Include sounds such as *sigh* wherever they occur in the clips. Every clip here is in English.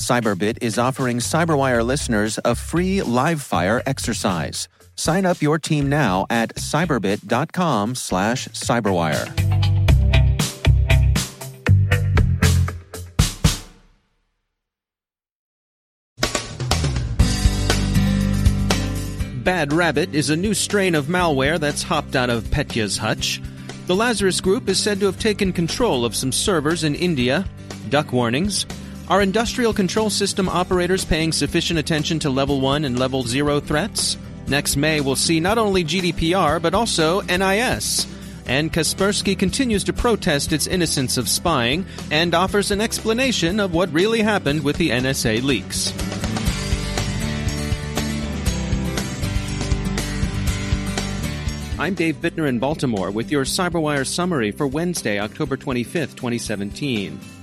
Cyberbit is offering Cyberwire listeners a free live fire exercise. Sign up your team now at cyberbit.com slash cyberwire. Bad Rabbit is a new strain of malware that's hopped out of Petya's hutch. The Lazarus Group is said to have taken control of some servers in India. DUHK warnings. Are industrial control system operators paying sufficient attention to level 1 and level 0 threats? Next May, we'll see not only GDPR, but also NIS. And Kaspersky continues to protest its innocence of spying and offers an explanation of what really happened with the NSA leaks. I'm Dave Bittner in Baltimore with your CyberWire summary for Wednesday, October 25th, 2017.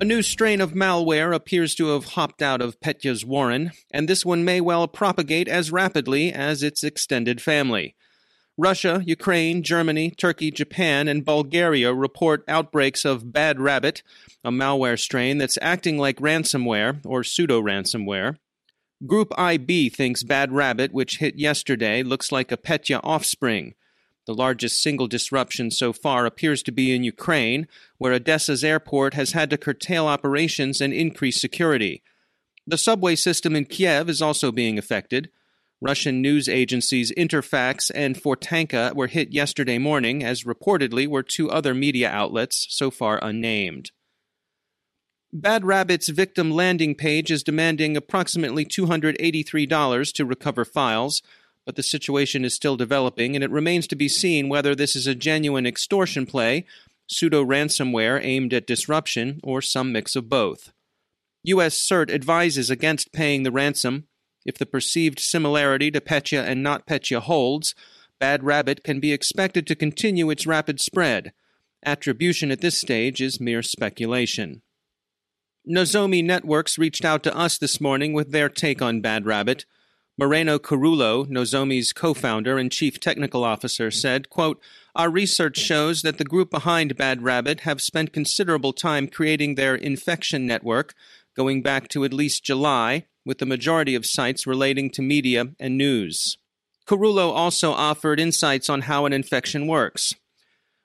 A new strain of malware appears to have hopped out of Petya's warren, and this one may well propagate as rapidly as its extended family. Russia, Ukraine, Germany, Turkey, Japan, and Bulgaria report outbreaks of Bad Rabbit, a malware strain that's acting like ransomware or pseudo ransomware. Group IB thinks Bad Rabbit, which hit yesterday, looks like a Petya offspring. The largest single disruption so far appears to be in Ukraine, where Odessa's airport has had to curtail operations and increase security. The subway system in Kiev is also being affected. Russian news agencies Interfax and Fontanka were hit yesterday morning, as reportedly were two other media outlets, so far unnamed. Bad Rabbit's victim landing page is demanding approximately $283 to recover files, but the situation is still developing, and it remains to be seen whether this is a genuine extortion play, pseudo ransomware aimed at disruption, or some mix of both. U.S. CERT advises against paying the ransom. If the perceived similarity to Petya and not Petya holds, Bad Rabbit can be expected to continue its rapid spread. Attribution at this stage is mere speculation. Nozomi Networks reached out to us this morning with their take on Bad Rabbit. Moreno Carullo, Nozomi's co-founder and chief technical officer, said, quote, Our research shows that the group behind Bad Rabbit have spent considerable time creating their infection network, going back to at least July, with the majority of sites relating to media and news. Carullo also offered insights on how an infection works.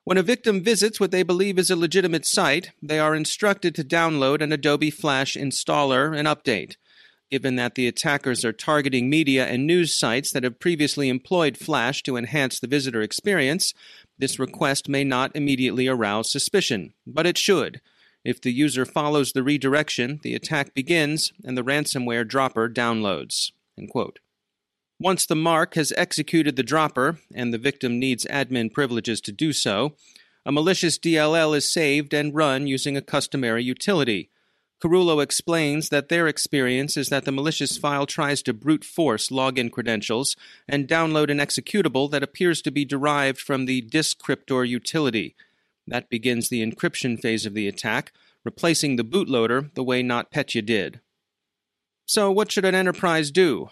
When a victim visits what they believe is a legitimate site, they are instructed to download an Adobe Flash installer and update. Given that the attackers are targeting media and news sites that have previously employed Flash to enhance the visitor experience, this request may not immediately arouse suspicion, but it should. If the user follows the redirection, the attack begins and the ransomware dropper downloads. Once the mark has executed the dropper, and the victim needs admin privileges to do so, a malicious DLL is saved and run using a customary utility. Carullo explains that their experience is that the malicious file tries to brute force login credentials and download an executable that appears to be derived from the DiskCryptor utility. That begins the encryption phase of the attack, replacing the bootloader the way NotPetya did. So, what should an enterprise do?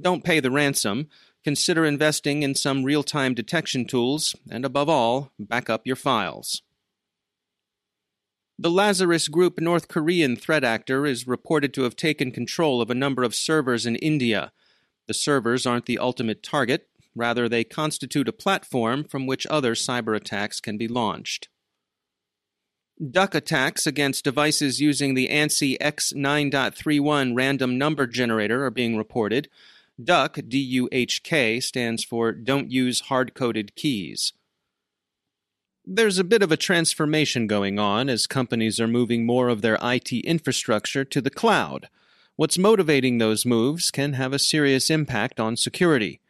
Don't pay the ransom. Consider investing in some real time detection tools, and above all, back up your files. The Lazarus Group North Korean threat actor is reported to have taken control of a number of servers in India. The servers aren't the ultimate target, rather, they constitute a platform from which other cyber attacks can be launched. DUHK attacks against devices using the ANSI X9.31 random number generator are being reported. DUHK, D U H K, stands for Don't Use Hard Coded Keys. There's a bit of a transformation going on as companies are moving more of their IT infrastructure to the cloud. What's motivating those moves can have a serious impact on security.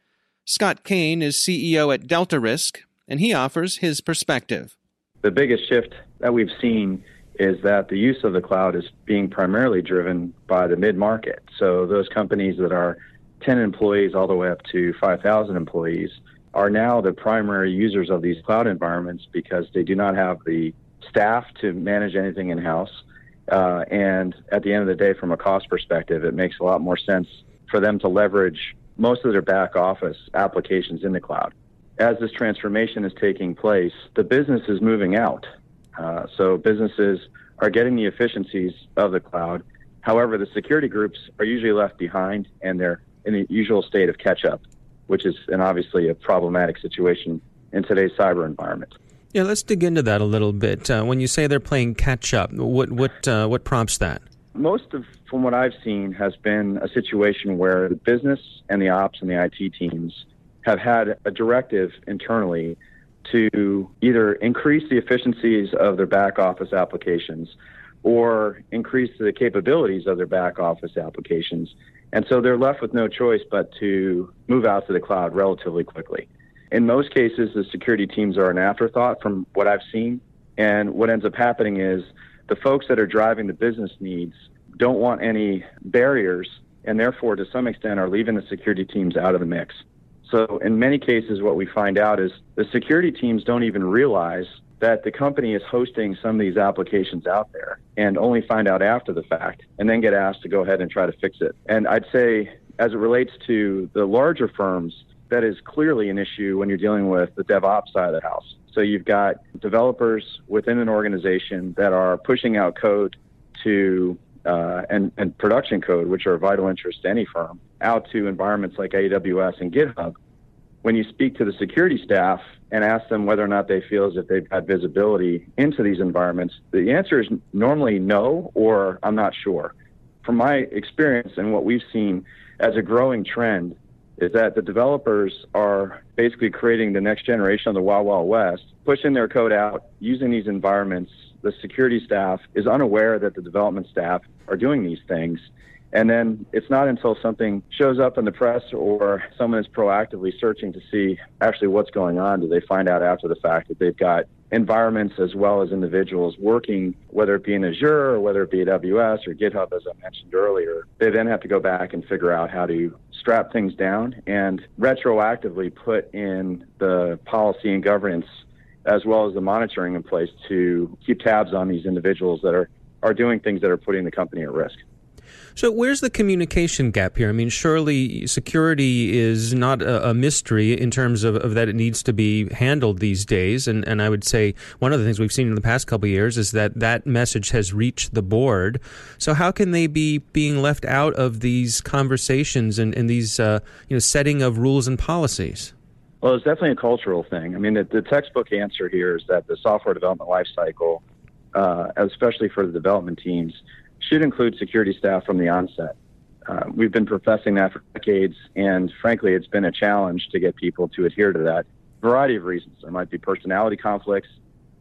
Scott Kaine is CEO at Delta Risk, and he offers his perspective. The biggest shift that we've seen is that the use of the cloud is being primarily driven by the mid market. So those companies that are 10 employees all the way up to 5,000 employees are now the primary users of these cloud environments because they do not have the staff to manage anything in house. Uh, and at the end of the day, from a cost perspective, it makes a lot more sense for them to leverage most of their back office applications in the cloud. As this transformation is taking place, the business is moving out. Uh, so businesses are getting the efficiencies of the cloud. However, the security groups are usually left behind and they're in the usual state of catch up which is an obviously a problematic situation in today's cyber environment. Yeah, let's dig into that a little bit. Uh, when you say they're playing catch up, what what uh, what prompts that? Most of from what I've seen has been a situation where the business and the ops and the IT teams have had a directive internally to either increase the efficiencies of their back office applications or increase the capabilities of their back office applications and so they're left with no choice but to move out to the cloud relatively quickly. In most cases, the security teams are an afterthought from what I've seen. And what ends up happening is the folks that are driving the business needs don't want any barriers and therefore, to some extent, are leaving the security teams out of the mix. So, in many cases, what we find out is the security teams don't even realize that the company is hosting some of these applications out there and only find out after the fact and then get asked to go ahead and try to fix it. And I'd say, as it relates to the larger firms, that is clearly an issue when you're dealing with the DevOps side of the house. So you've got developers within an organization that are pushing out code to uh, and, and production code, which are vital interest to any firm, out to environments like AWS and GitHub when you speak to the security staff and ask them whether or not they feel as if they've got visibility into these environments, the answer is normally no or I'm not sure. From my experience and what we've seen as a growing trend is that the developers are basically creating the next generation of the Wild Wild West, pushing their code out, using these environments. The security staff is unaware that the development staff are doing these things and then it's not until something shows up in the press or someone is proactively searching to see actually what's going on do they find out after the fact that they've got environments as well as individuals working, whether it be in Azure or whether it be AWS or GitHub, as I mentioned earlier. They then have to go back and figure out how to strap things down and retroactively put in the policy and governance as well as the monitoring in place to keep tabs on these individuals that are, are doing things that are putting the company at risk. So, where's the communication gap here? I mean, surely security is not a, a mystery in terms of, of, that it needs to be handled these days. And, and I would say one of the things we've seen in the past couple of years is that that message has reached the board. So, how can they be being left out of these conversations and, and these uh, you know setting of rules and policies? Well, it's definitely a cultural thing. I mean, the, the textbook answer here is that the software development lifecycle, uh, especially for the development teams, should include security staff from the onset. Uh, we've been professing that for decades, and frankly, it's been a challenge to get people to adhere to that. Variety of reasons. There might be personality conflicts.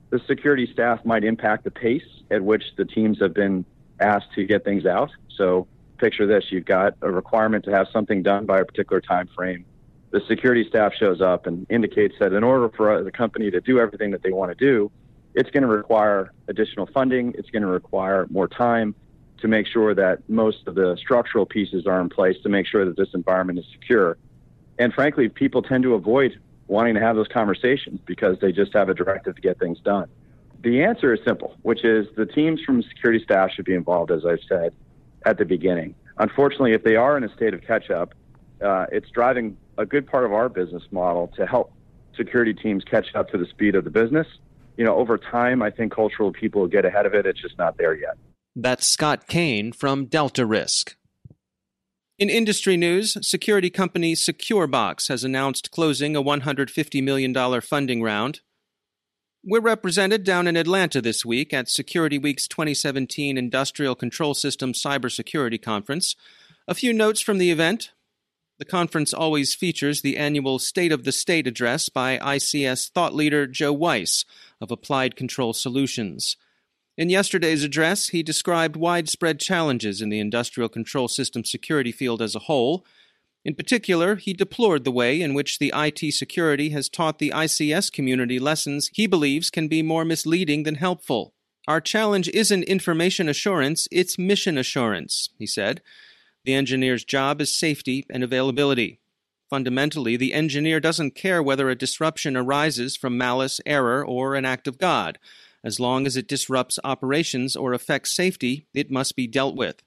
The security staff might impact the pace at which the teams have been asked to get things out. So, picture this: you've got a requirement to have something done by a particular time frame. The security staff shows up and indicates that in order for the company to do everything that they want to do, it's going to require additional funding. It's going to require more time to make sure that most of the structural pieces are in place to make sure that this environment is secure. And frankly, people tend to avoid wanting to have those conversations because they just have a directive to get things done. The answer is simple, which is the teams from security staff should be involved, as I've said at the beginning. Unfortunately, if they are in a state of catch up, uh, it's driving a good part of our business model to help security teams catch up to the speed of the business. You know, over time, I think cultural people get ahead of it. It's just not there yet. That's Scott Kaine from Delta Risk. In industry news, security company SecureBox has announced closing a $150 million funding round. We're represented down in Atlanta this week at Security Week's 2017 Industrial Control System Cybersecurity Conference. A few notes from the event. The conference always features the annual State of the State address by ICS thought leader Joe Weiss of Applied Control Solutions. In yesterday's address, he described widespread challenges in the industrial control system security field as a whole. In particular, he deplored the way in which the IT security has taught the ICS community lessons he believes can be more misleading than helpful. Our challenge isn't information assurance, it's mission assurance, he said. The engineer's job is safety and availability. Fundamentally, the engineer doesn't care whether a disruption arises from malice, error, or an act of God. As long as it disrupts operations or affects safety, it must be dealt with.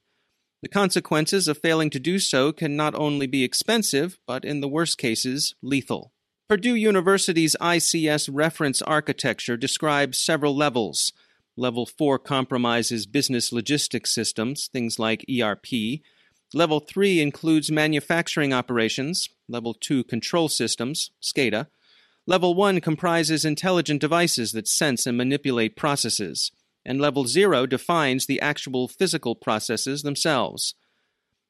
The consequences of failing to do so can not only be expensive, but in the worst cases, lethal. Purdue University's ICS reference architecture describes several levels. Level 4 compromises business logistics systems, things like ERP. Level 3 includes manufacturing operations. Level 2 control systems, SCADA. Level 1 comprises intelligent devices that sense and manipulate processes. And Level 0 defines the actual physical processes themselves.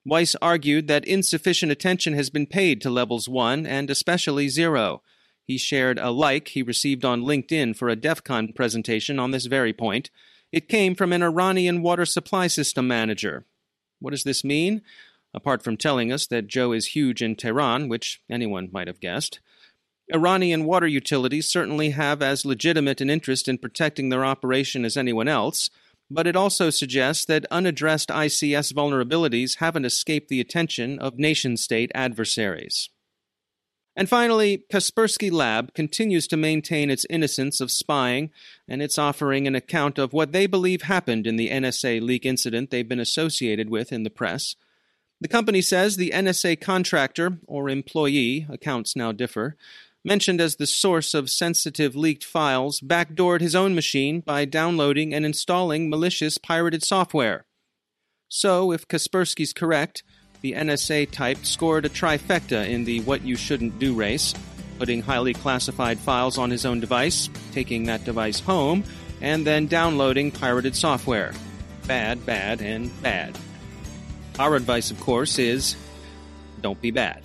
Weiss argued that insufficient attention has been paid to Levels 1 and especially 0. He shared a like he received on LinkedIn for a DEF CON presentation on this very point. It came from an Iranian water supply system manager what does this mean? Apart from telling us that Joe is huge in Tehran, which anyone might have guessed, Iranian water utilities certainly have as legitimate an interest in protecting their operation as anyone else, but it also suggests that unaddressed ICS vulnerabilities haven't escaped the attention of nation state adversaries. And finally, Kaspersky Lab continues to maintain its innocence of spying, and it's offering an account of what they believe happened in the NSA leak incident they've been associated with in the press. The company says the NSA contractor, or employee, accounts now differ, mentioned as the source of sensitive leaked files, backdoored his own machine by downloading and installing malicious pirated software. So, if Kaspersky's correct, the NSA type scored a trifecta in the What You Shouldn't Do race, putting highly classified files on his own device, taking that device home, and then downloading pirated software. Bad, bad, and bad. Our advice, of course, is don't be bad.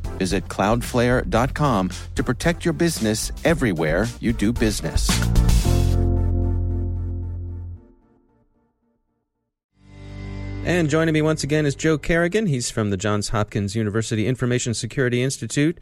Visit cloudflare.com to protect your business everywhere you do business. And joining me once again is Joe Carrigan. He's from the Johns Hopkins University Information Security Institute.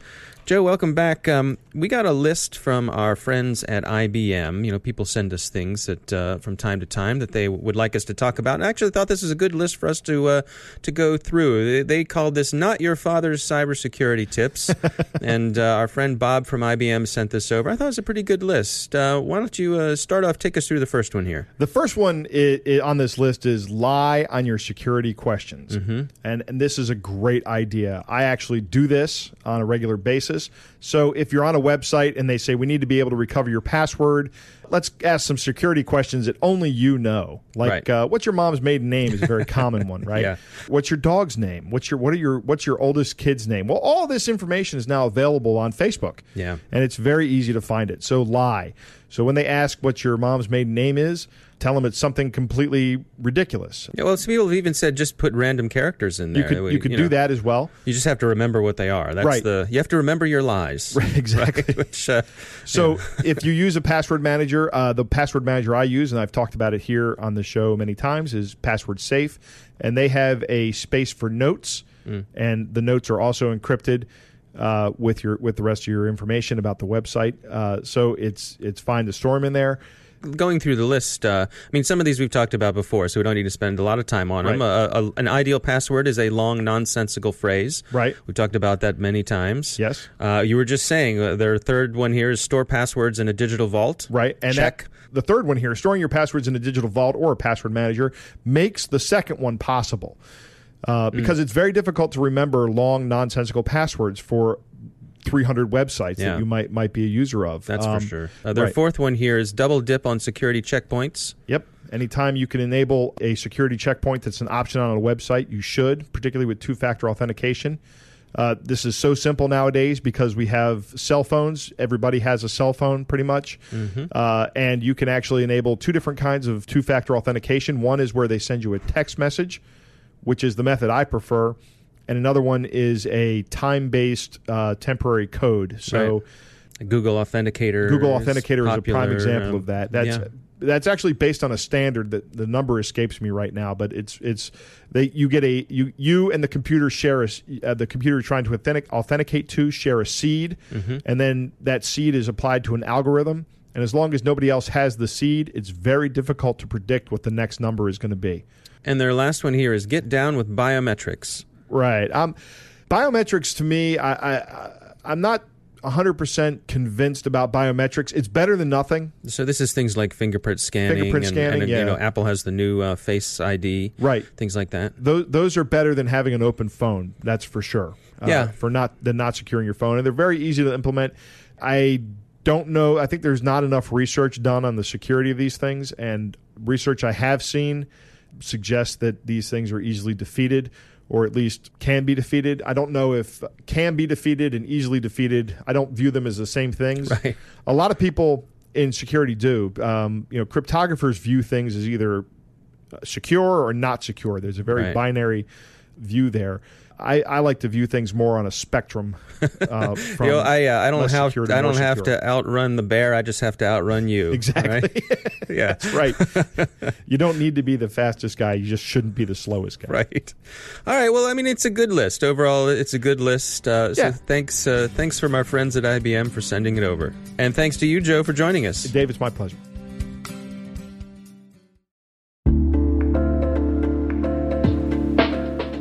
Joe, welcome back. Um, we got a list from our friends at IBM. You know, people send us things that uh, from time to time that they would like us to talk about. And I actually thought this was a good list for us to uh, to go through. They, they, called this "Not Your Father's Cybersecurity Tips," *laughs* and uh, our friend Bob from IBM sent this over. I thought it was a pretty good list. Uh, why don't you uh, start off? Take us through the first one here. The first one is, is on this list is "Lie on Your security questions. And, and this is a great idea. I actually do this on a regular basis. So if you're on a website and they say, we need to be able to recover your password, let's ask some security questions that only you know. Like, Right. uh, what's your mom's maiden name is a very common one, *laughs* right? Yeah. What's your dog's name? What's your what are your what's your oldest kid's name? Well, all this information is now available on Facebook. Yeah. And it's very easy to find it. So lie. So when they ask what your mom's maiden name is, tell them it's something completely ridiculous. Yeah, well, some people have even said just put random characters in there. You could you could know, do that as well. You just have to remember what they are. That's Right. the you have to remember your lies. *laughs* Right, exactly. *laughs* Which uh, So if you use a password manager, uh, the password manager I use, and I've talked about it here on the show many times, is Password Safe, and they have a space for notes, and the notes are also encrypted. Uh, with your with the rest of your information about the website, uh, so it's it's fine to store them in there. Going through the list, uh, I mean, some of these we've talked about before, so we don't need to spend a lot of time on them. Right. Uh, a, an ideal password is a long, nonsensical phrase. Right. We've talked about that many times. Yes. Uh, you were just saying uh, their third one here is store passwords in a digital vault. Right. And Check. that- the third one here, storing your passwords in a digital vault or a password manager, makes the second one possible. Uh, because it's very difficult to remember long, nonsensical passwords for 300 websites Yeah. that you might might be a user of. That's Um, for sure. Uh, their right. fourth one here is double dip on security checkpoints. Yep. Anytime you can enable a security checkpoint that's an option on a website, you should, particularly with two factor authentication. Uh, this is so simple nowadays because we have cell phones. Everybody has a cell phone pretty much. Uh, and you can actually enable two different kinds of two factor authentication. One is where they send you a text message, which is the method I prefer. And another one is a time based uh, temporary code. So. Right. Google Authenticator. Google is Authenticator is a prime example um, of that. That's yeah. that's actually based on a standard that the number escapes me right now, but it's it's they you get a you you and the computer share a uh, the computer you're trying to authentic, authenticate to share a seed, Mm-hmm. and then that seed is applied to an algorithm. And as long as nobody else has the seed, it's very difficult to predict what the next number is going to be. And their last one here is get down with biometrics. Right. Um, biometrics to me, I, I, I'm not 100% convinced about biometrics. It's better than nothing. So this is things like fingerprint scanning. Fingerprint and, scanning, and, yeah. You know, Apple has the new uh, Face ID. Right. Things like that. those those are better than having an open phone. That's for sure. Uh, Yeah. For not than not securing your phone, and they're very easy to implement. I don't know. I think there's not enough research done on the security of these things, and research I have seen suggests that these things are easily defeated. Or at least can be defeated. I don't know if can be defeated and easily defeated. I don't view them as the same things. *laughs* Right. A lot of people in security do. Um, you know, cryptographers view things as either secure or not secure. There's a very Right. binary view there. I, I like to view things more on a spectrum. *laughs* Uh, from You know, I uh, I don't have to I don't have secure. to outrun the bear. I just have to outrun you. Exactly. *laughs* *laughs* right? yeah. right. you don't need to be the fastest guy. You just shouldn't be the slowest guy. Right. All right. Well, I mean, it's a good list overall. It's a good list. Uh, so Yeah. thanks, uh, thanks from our friends at IBM for sending it over, and thanks to you, Joe, for joining us. Dave, it's my pleasure.